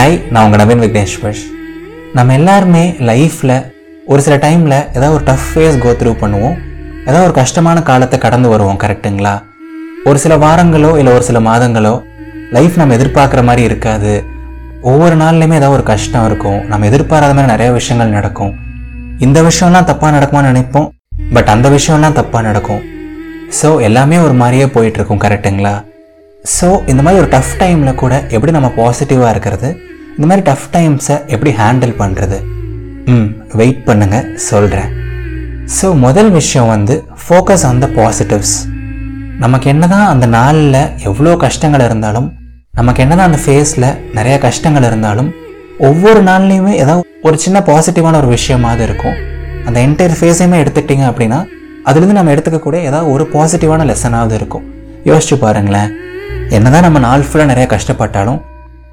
Hi நான் உங்கள் நவீன் விக்னேஸ்வர் நம்ம எல்லாருமே லைஃப்பில் ஒரு சில டைமில் ஏதாவது ஒரு டஃப் ஃபேஸ் கோ த்ரூ பண்ணுவோம். ஏதாவது ஒரு கஷ்டமான காலத்தை கடந்து வருவோம் கரெக்ட்டுங்களா ஒரு சில வாரங்களோ இல்லை ஒரு சில மாதங்களோ லைஃப் நம்ம எதிர்பார்க்குற மாதிரி இருக்காது. ஒவ்வொரு நாள்லையுமே ஏதாவது ஒரு கஷ்டம் இருக்கும். நம்ம எதிர்பாராத மாதிரி நிறைய விஷயங்கள் நடக்கும். இந்த விஷயம்லாம் தப்பாக நடக்குமான்னு நினைப்போம். பட் அந்த விஷயம்லாம் தப்பாக நடக்கும். ஸோ எல்லாமே ஒரு மாதிரியே போயிட்டுருக்கும் கரெக்டுங்களா கரெக்ட்டுங்களா ஸோ இந்த மாதிரி ஒரு டஃப் டைமில் கூட எப்படி நம்ம பாசிட்டிவாக இருக்கிறது? இந்த மாதிரி டஃப் டைம்ஸை எப்படி ஹேண்டில் பண்ணுறது ம் வெயிட் பண்ணுங்கள் சொல்கிறேன் ஸோ முதல் விஷயம் வந்து ஃபோக்கஸ் ஆன் த பாசிட்டிவ்ஸ் நமக்கு என்னதான் அந்த நாளில் எவ்வளோ கஷ்டங்கள் இருந்தாலும் நமக்கு என்ன தான் அந்த ஃபேஸில் நிறைய கஷ்டங்கள் இருந்தாலும் ஒவ்வொரு நாள்லேயுமே ஏதாவது ஒரு சின்ன பாசிட்டிவான ஒரு விஷயமாவது இருக்கும். அந்த என்டையர் ஃபேஸையுமே எடுத்துக்கிட்டிங்க அப்படின்னா அதுலேருந்து நம்ம எடுத்துக்கக்கூடிய ஏதாவது ஒரு பாசிட்டிவான லெசனாவது இருக்கும். யோசிச்சு பாருங்களேன். என்னதான் நம்ம நாள் ஃபுல்லாக நிறையா கஷ்டப்பட்டாலும்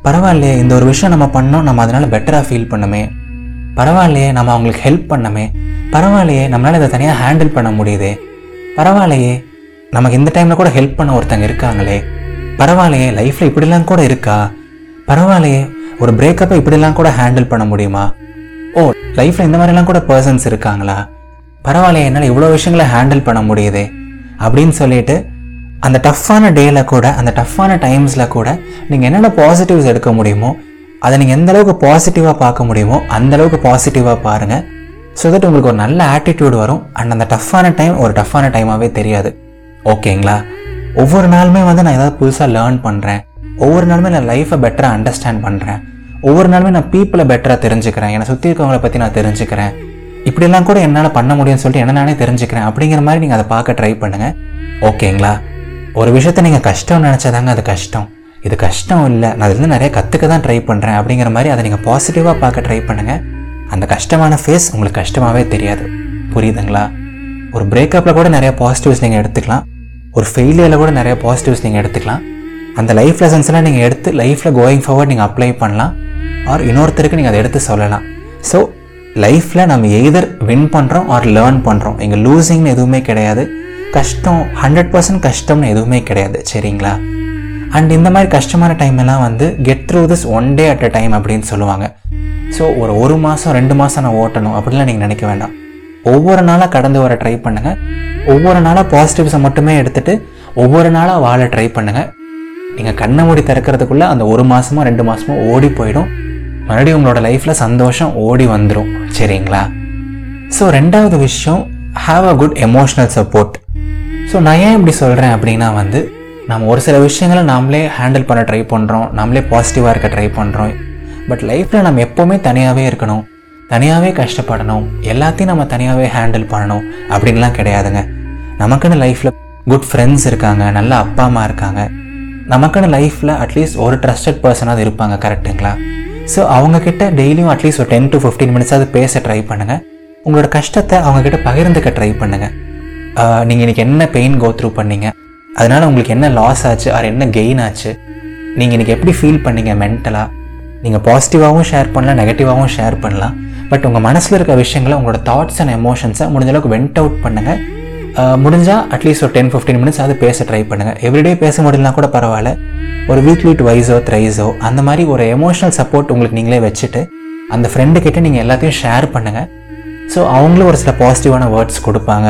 பரவாயில்லையே இந்த ஒரு விஷயம் நம்ம பண்ணோம் நம்ம அதனால் பெட்டராக ஃபீல் பண்ணுமே. பரவாயில்லையே நம்ம அவங்களுக்கு ஹெல்ப் பண்ணமே. பரவாயில்லையே நம்மளால் இதை தனியாக ஹேண்டில் பண்ண முடியுதே. பரவாயில்லையே நமக்கு இந்த டைமில் கூட ஹெல்ப் பண்ண ஒருத்தங்க இருக்காங்களே. பரவாயில்லையே லைஃப்பில் இப்படிலாம் கூட இருக்கா? பரவாயில்லையே ஒரு பிரேக்கப்பை இப்படிலாம் கூட ஹேண்டில் பண்ண முடியுமா? ஓ லைஃப்பில் இந்த மாதிரிலாம் கூட பர்சன்ஸ் இருக்காங்களா? பரவாயில்லையே என்னால் இவ்வளோ விஷயங்களை ஹேண்டில் பண்ண முடியுதே. அப்படின்னு சொல்லிட்டு அந்த டஃப்பான டேல கூட அந்த டஃப்பான டைம்ஸில் கூட நீங்கள் என்னென்ன பாசிட்டிவ்ஸ் எடுக்க முடியுமோ அதை நீங்கள் எந்த அளவுக்கு பாசிட்டிவாக பார்க்க முடியுமோ அந்த அளவுக்கு பாசிட்டிவாக பாருங்கள் ஸோ தட் உங்களுக்கு ஒரு நல்ல ஆட்டிடியூட் வரும். அண்ட் அந்த டஃப்பான டைம் ஒரு டஃப்பான டைமாகவே தெரியாது. ஓகேங்களா ஒவ்வொரு நாளுமே வந்து நான் ஏதாவது புதுசாக லேர்ன் பண்ணுறேன் ஒவ்வொரு நாளுமே நான் லைஃப்பை பெட்டராக அண்டர்ஸ்டாண்ட் பண்ணுறேன் ஒவ்வொரு நாளுமே நான் பீப்புளை பெட்டராக தெரிஞ்சுக்கிறேன். என்னை சுற்றி இருக்கவங்கள பற்றி நான் தெரிஞ்சுக்கிறேன். இப்படிலாம் கூட என்னால் பண்ண முடியும்னு சொல்லிட்டு என்ன நானே தெரிஞ்சுக்கிறேன். அப்படிங்கிற மாதிரி நீங்கள் அதை பார்க்க ட்ரை பண்ணுங்கள் ஓகேங்களா ஒரு விஷயத்த நீங்கள் கஷ்டம் நினச்சாதாங்க அது கஷ்டம். இது கஷ்டம் இல்லை. நான் அதுலேருந்து நிறைய கற்றுக்க தான் ட்ரை பண்ணுறேன் அப்படிங்கிற மாதிரி அதை நீங்கள் பாசிட்டிவாக பார்க்க ட்ரை பண்ணுங்கள் அந்த கஷ்டமான ஃபேஸ் உங்களுக்கு கஷ்டமாகவே தெரியாது. புரியுதுங்களா? ஒரு பிரேக்கப்பில் கூட நிறைய பாசிட்டிவ்ஸ் நீங்கள் எடுத்துக்கலாம். ஒரு ஃபெயிலியரில் கூட நிறைய பாசிட்டிவ்ஸ் நீங்கள் எடுத்துக்கலாம். அந்த லைஃப் லெசன்ஸ்லாம் நீங்கள் எடுத்து லைஃப்பில் கோயிங் ஃபார்வர்ட் நீங்கள் அப்ளை பண்ணலாம். ஆர் இன்னொருத்தருக்கு நீங்கள் அதை எடுத்து சொல்லலாம். ஸோ லைஃப்பில் நம்ம எய்தர் வின் பண்ணுறோம் ஆர் லேர்ன் பண்ணுறோம் இங்கே லூசிங்னு எதுவுமே கிடையாது. கஷ்டம் ஹண்ட்ரட் பர்சன்ட் கஷ்டம்னு எதுவுமே கிடையாது சரிங்களா? அண்ட் இந்த மாதிரி கஷ்டமான டைம் எல்லாம் வந்து get through this one day at a time அப்படின்னு சொல்லுவாங்க. ஸோ ஒரு ஒரு மாதம் ரெண்டு மாதம் நான் ஓட்டணும் அப்படிலாம் நீங்கள் நினைக்க வேண்டாம். ஒவ்வொரு நாளாக கடந்து வர ட்ரை பண்ணுங்கள் ஒவ்வொரு நாளாக பாசிட்டிவ்ஸை மட்டுமே எடுத்துகிட்டு ஒவ்வொரு நாளாக வாழ ட்ரை பண்ணுங்கள் நீங்கள் கண்ணை மூடி திறக்கிறதுக்குள்ளே அந்த ஒரு மாதமோ ரெண்டு மாதமோ ஓடி போயிடும். மறுபடியும் உங்களோட லைஃப்பில் சந்தோஷம் ஓடி வந்துடும் சரிங்களா? ஸோ ரெண்டாவது விஷயம் have a good emotional support so நான் ஏன் இப்படி சொல்கிறேன் அப்படின்னா வந்து நம்ம ஒரு சில விஷயங்களை நாமளே ஹேண்டில் பண்ண ட்ரை பண்ணுறோம் நாமளே பாசிட்டிவாக இருக்க ட்ரை பண்ணுறோம் பட் லைஃப்பில் நம்ம எப்போவுமே தனியாகவே இருக்கணும் தனியாகவே கஷ்டப்படணும் எல்லாத்தையும் நம்ம தனியாகவே ஹேண்டில் பண்ணணும் அப்படின்லாம் கிடையாதுங்க. நமக்குன்னு லைஃப்பில் குட் ஃப்ரெண்ட்ஸ் இருக்காங்க நல்ல அப்பா அம்மா இருக்காங்க. நமக்குன்னு லைஃப்பில் அட்லீஸ்ட் ஒரு ட்ரஸ்டட் பர்சனாவது இருப்பாங்க கரெக்டுங்களா ஸோ அவங்கக்கிட்ட டெய்லியும் அட்லீஸ்ட் ஒரு டென் டு ஃபிஃப்டீன் மினிட்ஸாவது பேச ட்ரை பண்ணுங்கள் உங்களோட கஷ்டத்தை அவங்கக்கிட்ட பகிர்ந்துக்க ட்ரை பண்ணுங்கள் நீங்கள் இன்றைக்கி என்ன பெயின் கோ த்ரூ பண்ணீங்க? அதனால் உங்களுக்கு என்ன லாஸ் ஆச்சு? ஆர் என்ன கெயின் ஆச்சு? நீங்கள் இன்றைக்கி எப்படி ஃபீல் பண்ணீங்க மென்டலாக நீங்கள் பாசிட்டிவாகவும் ஷேர் பண்ணலாம் நெகட்டிவாகவும் ஷேர் பண்ணலாம். பட் உங்கள் மனசில் இருக்க விஷயங்களை உங்களோட தாட்ஸ் அண்ட் எமோஷன்ஸை முடிஞ்ச அளவுக்கு வெண்ட் அவுட் பண்ணுங்கள் முடிஞ்சால் அட்லீஸ்ட் ஒரு டென் ஃபிஃப்டீன் மினிட்ஸ் அது பேச ட்ரை பண்ணுங்கள் எவ்ரிடே பேச முடியலனா கூட பரவாயில்ல. ஒரு வீக்லி ட்வைஸோ த்ரைஸோ அந்த மாதிரி ஒரு எமோஷனல் சப்போர்ட் உங்களுக்கு நீங்களே வச்சுட்டு அந்த ஃப்ரெண்டுக்கிட்ட நீங்கள் எல்லாத்தையும் ஷேர் பண்ணுங்கள் ஸோ அவங்களும் ஒரு சில பாசிட்டிவான வேர்ட்ஸ் கொடுப்பாங்க.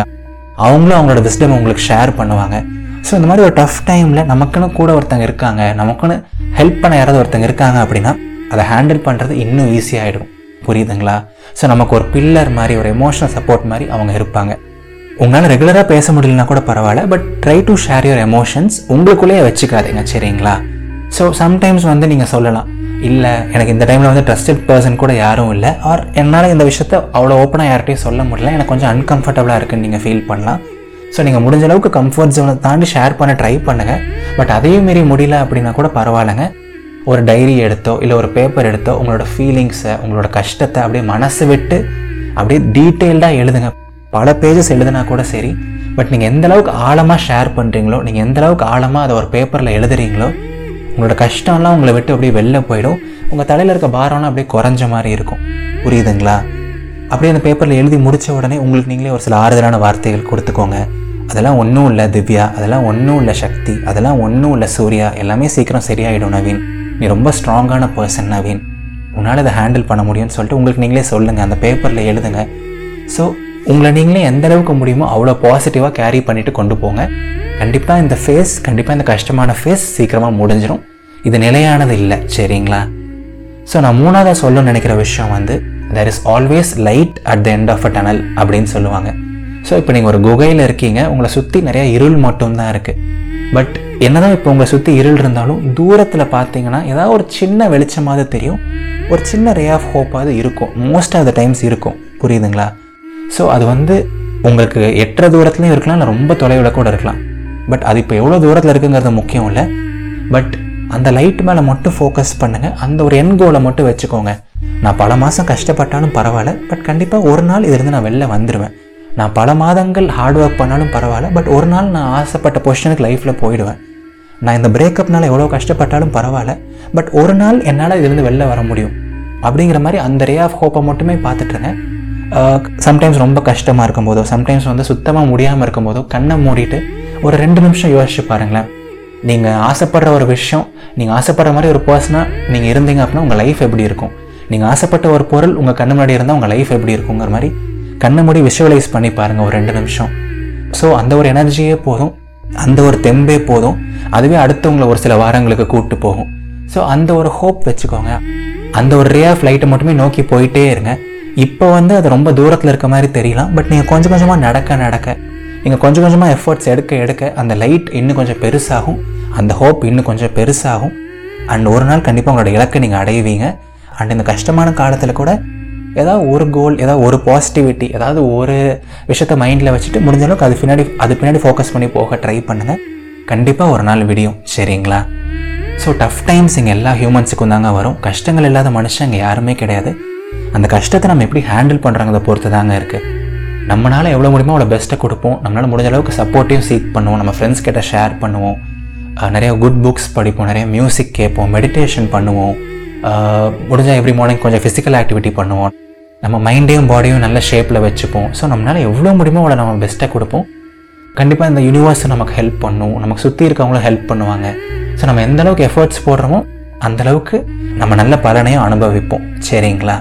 அவங்களும் அவங்களோட விஸ்டம் உங்களுக்கு ஷேர் பண்ணுவாங்க. ஸோ இந்த மாதிரி ஒரு டஃப் டைமில் நமக்குன்னு கூட ஒருத்தங்க இருக்காங்க நமக்குன்னு ஹெல்ப் பண்ண யாராவது ஒருத்தங்க இருக்காங்க அப்படின்னா அதை ஹேண்டில் பண்ணுறது இன்னும் ஈஸியாகிடும் புரியுதுங்களா? ஸோ நமக்கு ஒரு பில்லர் மாதிரி ஒரு எமோஷனல் சப்போர்ட் மாதிரி அவங்க இருப்பாங்க. உங்களால் ரெகுலராக பேச முடியலனா கூட பரவாயில்ல but try to share your emotions உங்களுக்குள்ளேயே வச்சுக்காதீங்க சரிங்களா? ஸோ சம்டைம்ஸ் வந்து நீங்கள் சொல்லலாம் இல்லை எனக்கு இந்த டைமில் வந்து ட்ரஸ்டட் பர்சன் கூட யாரும் இல்லை. ஆர் என்னால் இந்த விஷயத்த அவ்வளோ ஓப்பனாக யார்கிட்டையும் சொல்ல முடியல. எனக்கு கொஞ்சம் அன்கம்ஃபர்டபுளாக இருக்குன்னு நீங்கள் ஃபீல் பண்ணலாம். ஸோ நீங்கள் முடிஞ்ச அளவுக்கு கம்ஃபர்ட் ஜோனை தாண்டி ஷேர் பண்ண ட்ரை பண்ணுங்கள் பட் அதையும் மீறி முடியல அப்படின்னா கூட பரவாயில்லைங்க. ஒரு டைரி எடுத்தோ இல்லை ஒரு பேப்பர் எடுத்தோ உங்களோட ஃபீலிங்ஸை உங்களோட கஷ்டத்தை அப்படியே மனசு விட்டு அப்படியே டீட்டெயில்டாக எழுதுங்க. பல பேஜஸ் எழுதுனா கூட சரி. பட் நீங்கள் எந்த அளவுக்கு ஆழமாக ஷேர் பண்ணுறீங்களோ நீங்கள் எந்த அளவுக்கு ஆழமாக அதை ஒரு பேப்பரில் எழுதுறீங்களோ உங்களோட கஷ்டம்லாம் உங்களை விட்டு அப்படியே வெளில போயிடும். உங்கள் தலையில் இருக்க பாரம்லாம் அப்படியே குறைஞ்ச மாதிரி இருக்கும். புரியுதுங்களா? அப்படியே அந்த பேப்பரில் எழுதி முடித்த உடனே உங்களுக்கு நீங்களே ஒரு சில ஆறுதலான வார்த்தைகள் கொடுத்துக்கோங்க. அதெல்லாம் ஒன்றும் இல்லை திவ்யா அதெல்லாம் ஒன்றும் இல்லை சக்தி அதெல்லாம் ஒன்றும் இல்லை சூர்யா எல்லாமே சீக்கிரம் சரியாயிடும் நவீன். நீ ரொம்ப ஸ்ட்ராங்கான பர்சன் நவீன். உன்னால் இதை ஹேண்டில் பண்ண முடியும்னு சொல்லிட்டு உங்களுக்கு நீங்களே சொல்லுங்கள் அந்த பேப்பரில் எழுதுங்க. ஸோ உங்களை நீங்களே எந்த அளவுக்கு முடியுமோ அவ்வளோ பாசிட்டிவாக கேரி பண்ணிவிட்டு கொண்டு போங்க. கண்டிப்பாக இந்த ஃபேஸ் கண்டிப்பாக இந்த கஷ்டமான ஃபேஸ் சீக்கிரமாக முடிஞ்சிடும் இது நிலையானது இல்லை சரிங்களா? ஸோ நான் மூணாவதாக சொல்லணும்னு நினைக்கிற விஷயம் வந்து there is always light at the end of a tunnel அப்படின்னு சொல்லுவாங்க. ஸோ இப்போ நீங்கள் ஒரு குகையில் இருக்கீங்க உங்களை சுற்றி நிறைய இருள் மட்டும்தான் இருக்குது பட் என்னதான் இப்போ உங்களை சுற்றி இருள் இருந்தாலும் தூரத்தில் பார்த்தீங்கன்னா ஏதாவது ஒரு சின்ன வெளிச்சமாவது தெரியும். ஒரு சின்ன ரே ஆஃப் ஹோப்பாவது இருக்கும். மோஸ்ட் ஆஃப் த டைம்ஸ் இருக்கும். புரியுதுங்களா? ஸோ அது வந்து உங்களுக்கு எட்டுற தூரத்துலையும் இருக்கலாம் இல்லை ரொம்ப தொலைவில் கூட இருக்கலாம். பட் அது இப்போ எவ்வளோ தூரத்தில் இருக்குங்கிறது முக்கியம் இல்லை. பட் அந்த லைட் மேலே மட்டும் ஃபோக்கஸ் பண்ணுங்கள் அந்த ஒரு என் கோலை மட்டும் வச்சுக்கோங்க. நான் பல மாதம் கஷ்டப்பட்டாலும் பரவாயில்ல. பட் கண்டிப்பாக ஒரு நாள் இதிலிருந்து நான் வெளில வந்துடுவேன் நான் பல மாதங்கள் ஹார்ட் ஒர்க் பண்ணாலும் பரவாயில்ல. பட் ஒரு நாள் நான் ஆசைப்பட்ட பொசிஷனுக்கு லைஃப்பில் போயிடுவேன். நான் இந்த பிரேக்கப்னால் எவ்வளோ கஷ்டப்பட்டாலும் பரவாயில்ல. பட் ஒரு நாள் என்னால் இதுலேருந்து வெளில வர முடியும். அப்படிங்கிற மாதிரி அந்த ரே ஆஃப் ஹோப்பை மட்டுமே பார்த்துட்ருங்க சம்டைம்ஸ் ரொம்ப கஷ்டமாக இருக்கும்போதோ சம்டைம்ஸ் வந்து சுத்தமாக முடியாமல் இருக்கும்போதோ கண்ணை மூடிட்டு ஒரு ரெண்டு நிமிஷம் யோசிச்சு பாருங்களேன். நீங்கள் ஆசைப்படுற ஒரு விஷயம் நீங்கள் ஆசைப்படுற மாதிரி ஒரு பர்சனாக நீங்கள் இருந்தீங்க அப்படின்னா உங்கள் லைஃப் எப்படி இருக்கும்? நீங்கள் ஆசைப்பட்ட ஒரு பொருள் உங்கள் கண்ணு முன்னாடி இருந்தால் உங்கள் லைஃப் எப்படி இருக்குங்கிற மாதிரி கண்ணை மூடி விஷுவலைஸ் பண்ணி பாருங்கள் ஒரு ரெண்டு நிமிஷம். ஸோ அந்த ஒரு எனர்ஜியே போதும். அந்த ஒரு தெம்பே போதும். அதுவே அடுத்தவங்களை ஒரு சில வாரங்களுக்கு கூப்பிட்டு போகும். ஸோ அந்த ஒரு ஹோப் வச்சுக்கோங்க. அந்த ஒரு ரே ஆஃப் லைட்டை மட்டுமே நோக்கி போயிட்டே இருங்க. இப்போ வந்து அது ரொம்ப தூரத்தில் இருக்க மாதிரி தெரியலாம். பட் நீங்கள் கொஞ்சம் கொஞ்சமாக நடக்க நடக்க நீங்கள் கொஞ்சம் கொஞ்சமாக எஃபர்ட்ஸ் எடுக்க எடுக்க அந்த லைட் இன்னும் கொஞ்சம் பெருசாகும். அந்த ஹோப் இன்னும் கொஞ்சம் பெருசாகும். அண்ட் ஒரு நாள் கண்டிப்பாக உங்களோட இலக்கை நீங்கள் அடைவீங்க. அண்ட் இந்த கஷ்டமான காலத்தில் கூட ஏதாவது ஒரு கோல் ஏதாவது ஒரு பாசிட்டிவிட்டி ஏதாவது ஒரு விஷயத்த மைண்டில் வச்சுட்டு முடிஞ்ச அளவுக்கு அது பின்னாடி அது பின்னாடி ஃபோக்கஸ் பண்ணி போக ட்ரை பண்ணுங்கள் கண்டிப்பாக ஒரு நாள் விடியும். சரிங்களா? ஸோ டஃப் டைம்ஸ் இங்கே எல்லா ஹியூமன்ஸுக்கும் தாங்க வரும். கஷ்டங்கள் இல்லாத மனுஷன் இங்கே யாருமே கிடையாது. அந்த கஷ்டத்தை நம்ம எப்படி ஹேண்டில் பண்ணுறாங்கிறத பொறுத்து தாங்க இருக்குது நம்மளால் எவ்வளோ முடியுமோ அவ்வளோ பெஸ்ட்டை கொடுப்போம். நம்மளால் முடிஞ்ச அளவுக்கு சப்போர்ட்டையும் சீக் பண்ணுவோம். நம்ம ஃப்ரெண்ட்ஸ் கிட்ட ஷேர் பண்ணுவோம். நிறையா நிறைய குட் புக்ஸ் படிப்போம். நிறைய மியூசிக் கேட்போம். மெடிடேஷன் பண்ணுவோம். முடிஞ்சால் எவ்ரி மார்னிங் கொஞ்சம் ஃபிசிக்கல் ஆக்டிவிட்டி பண்ணுவோம். நம்ம மைண்டையும் பாடியும் நல்ல ஷேப்பில் வச்சுப்போம். ஸோ நம்மளால் எவ்வளோ முடியுமோ அவ்வளோ நம்ம பெஸ்ட்டை கொடுப்போம். கண்டிப்பாக இந்த யூனிவர்ஸ் நமக்கு ஹெல்ப் பண்ணும். நமக்கு சுற்றி இருக்கவங்களும் ஹெல்ப் பண்ணுவாங்க. ஸோ நம்ம எந்த அளவுக்கு எஃபர்ட்ஸ் போடுறோமோ அந்த அளவுக்கு நம்ம நல்ல பலனையும் அனுபவிப்போம். சரிங்களா?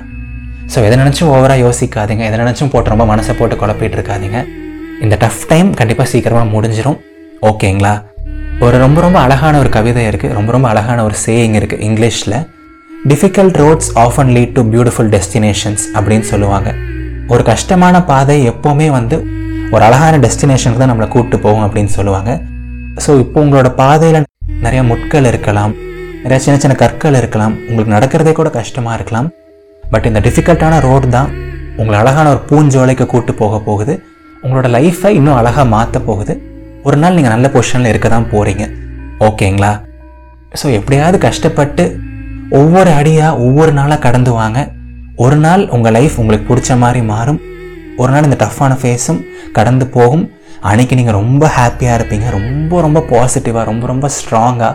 ஸோ எதை நினச்சும் ஓவராக யோசிக்காதீங்க. எதை நினச்சும் போட்டு ரொம்ப மனசை போட்டு குழப்பிட்டு இருக்காதீங்க இந்த டஃப் டைம் கண்டிப்பாக சீக்கிரமாக முடிஞ்சிடும் ஓகேங்களா ஒரு ரொம்ப ரொம்ப அழகான ஒரு கவிதை இருக்குது ரொம்ப ரொம்ப அழகான ஒரு சேயிங் இருக்குது இங்கிலீஷில். Difficult roads often lead to beautiful destinations அப்படின்னு சொல்லுவாங்க. ஒரு கஷ்டமான பாதை எப்போவுமே வந்து ஒரு அழகான டெஸ்டினேஷனுக்கு தான் நம்மளை கூப்பிட்டு போகும் அப்படின்னு சொல்லுவாங்க. ஸோ இப்போ உங்களோட பாதையில் நிறைய முட்கள் இருக்கலாம். நிறைய சின்ன சின்ன கற்கள் இருக்கலாம். உங்களுக்கு நடக்கிறதே கூட கஷ்டமாக இருக்கலாம். பட் இந்த டிஃபிகல்ட்டான ரோடு தான் உங்களை அழகான ஒரு பூஞ்சோலைக்கு கூட்டு போக போகுது. உங்களோட லைஃப்பை இன்னும் அழகாக மாற்ற போகுது. ஒரு நாள் நீங்கள் நல்ல பொசிஷனில் இருக்க தான் போகிறீங்க ஓகேங்களா ஸோ எப்படியாவது கஷ்டப்பட்டு ஒவ்வொரு அடியாக ஒவ்வொரு நாளாக கடந்து வாங்க. ஒரு நாள் உங்கள் லைஃப் உங்களுக்கு பிடிச்ச மாதிரி மாறும். ஒரு நாள் இந்த டஃப்பான ஃபேஸும் கடந்து போகும். அன்னைக்கு நீங்கள் ரொம்ப ஹாப்பியாக இருப்பீங்க. ரொம்ப ரொம்ப பாசிட்டிவாக ரொம்ப ரொம்ப ஸ்ட்ராங்காக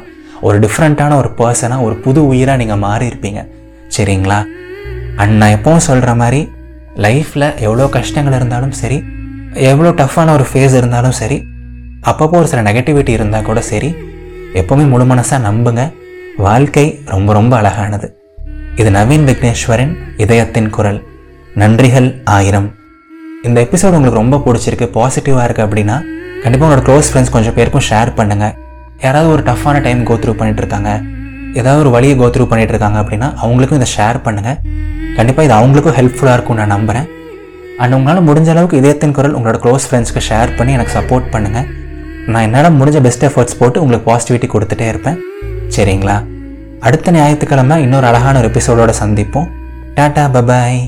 ஒரு டிஃப்ரெண்ட்டான ஒரு பர்சனாக ஒரு புது உயிராக நீங்கள் மாறி இருப்பீங்க சரிங்களா? அண்ட் நான் எப்பவும் சொல்கிற மாதிரி லைஃப்பில் எவ்வளோ கஷ்டங்கள் இருந்தாலும் சரி எவ்வளோ டஃப்பான ஒரு ஃபேஸ் இருந்தாலும் சரி அப்பப்போ ஒரு சில நெகட்டிவிட்டி இருந்தால் கூட சரி எப்போவுமே முழு மனசாக நம்புங்க. வாழ்க்கை ரொம்ப ரொம்ப அழகானது. இது நவீன் விக்னேஸ்வரன் இதயத்தின் குரல். நன்றிகள் ஆயிரம். இந்த எபிசோட் உங்களுக்கு ரொம்ப பிடிச்சிருக்கு பாசிட்டிவாக இருக்குது அப்படின்னா கண்டிப்பாக உங்களோட க்ளோஸ் ஃப்ரெண்ட்ஸ் கொஞ்சம் பேருக்கும் ஷேர் பண்ணுங்கள் யாராவது ஒரு டஃப்பான டைம் கோத்ரூ பண்ணிட்டு இருக்காங்க ஏதாவது ஒரு வழியை கோத்ரூ பண்ணிகிட்டு இருக்காங்க அப்படின்னா அவங்களுக்கும் இதை ஷேர் பண்ணுங்கள் கண்டிப்பாக இது அவங்களுக்கும் ஹெல்ப்ஃபுல்லாக இருக்கும் நான் நம்புகிறேன் அண்ட் உங்களால் முடிஞ்ச அளவுக்கு இதயத்தின் குரல் உங்களோட க்ளோஸ் ஃப்ரெண்ட்ஸ்க்கு ஷேர் பண்ணி எனக்கு சப்போர்ட் பண்ணுங்கள் நான் என்னால் முடிஞ்ச பெஸ்ட் எஃபர்ட்ஸ் போட்டு உங்களுக்கு பாசிட்டிவிட்டி கொடுத்துட்டே இருப்பேன். சரிங்களா? அடுத்த ஞாயிற்றுக்கிழமை இன்னொரு அழகான ஒரு எபிசோடோட சந்திப்போம். Tata bye bye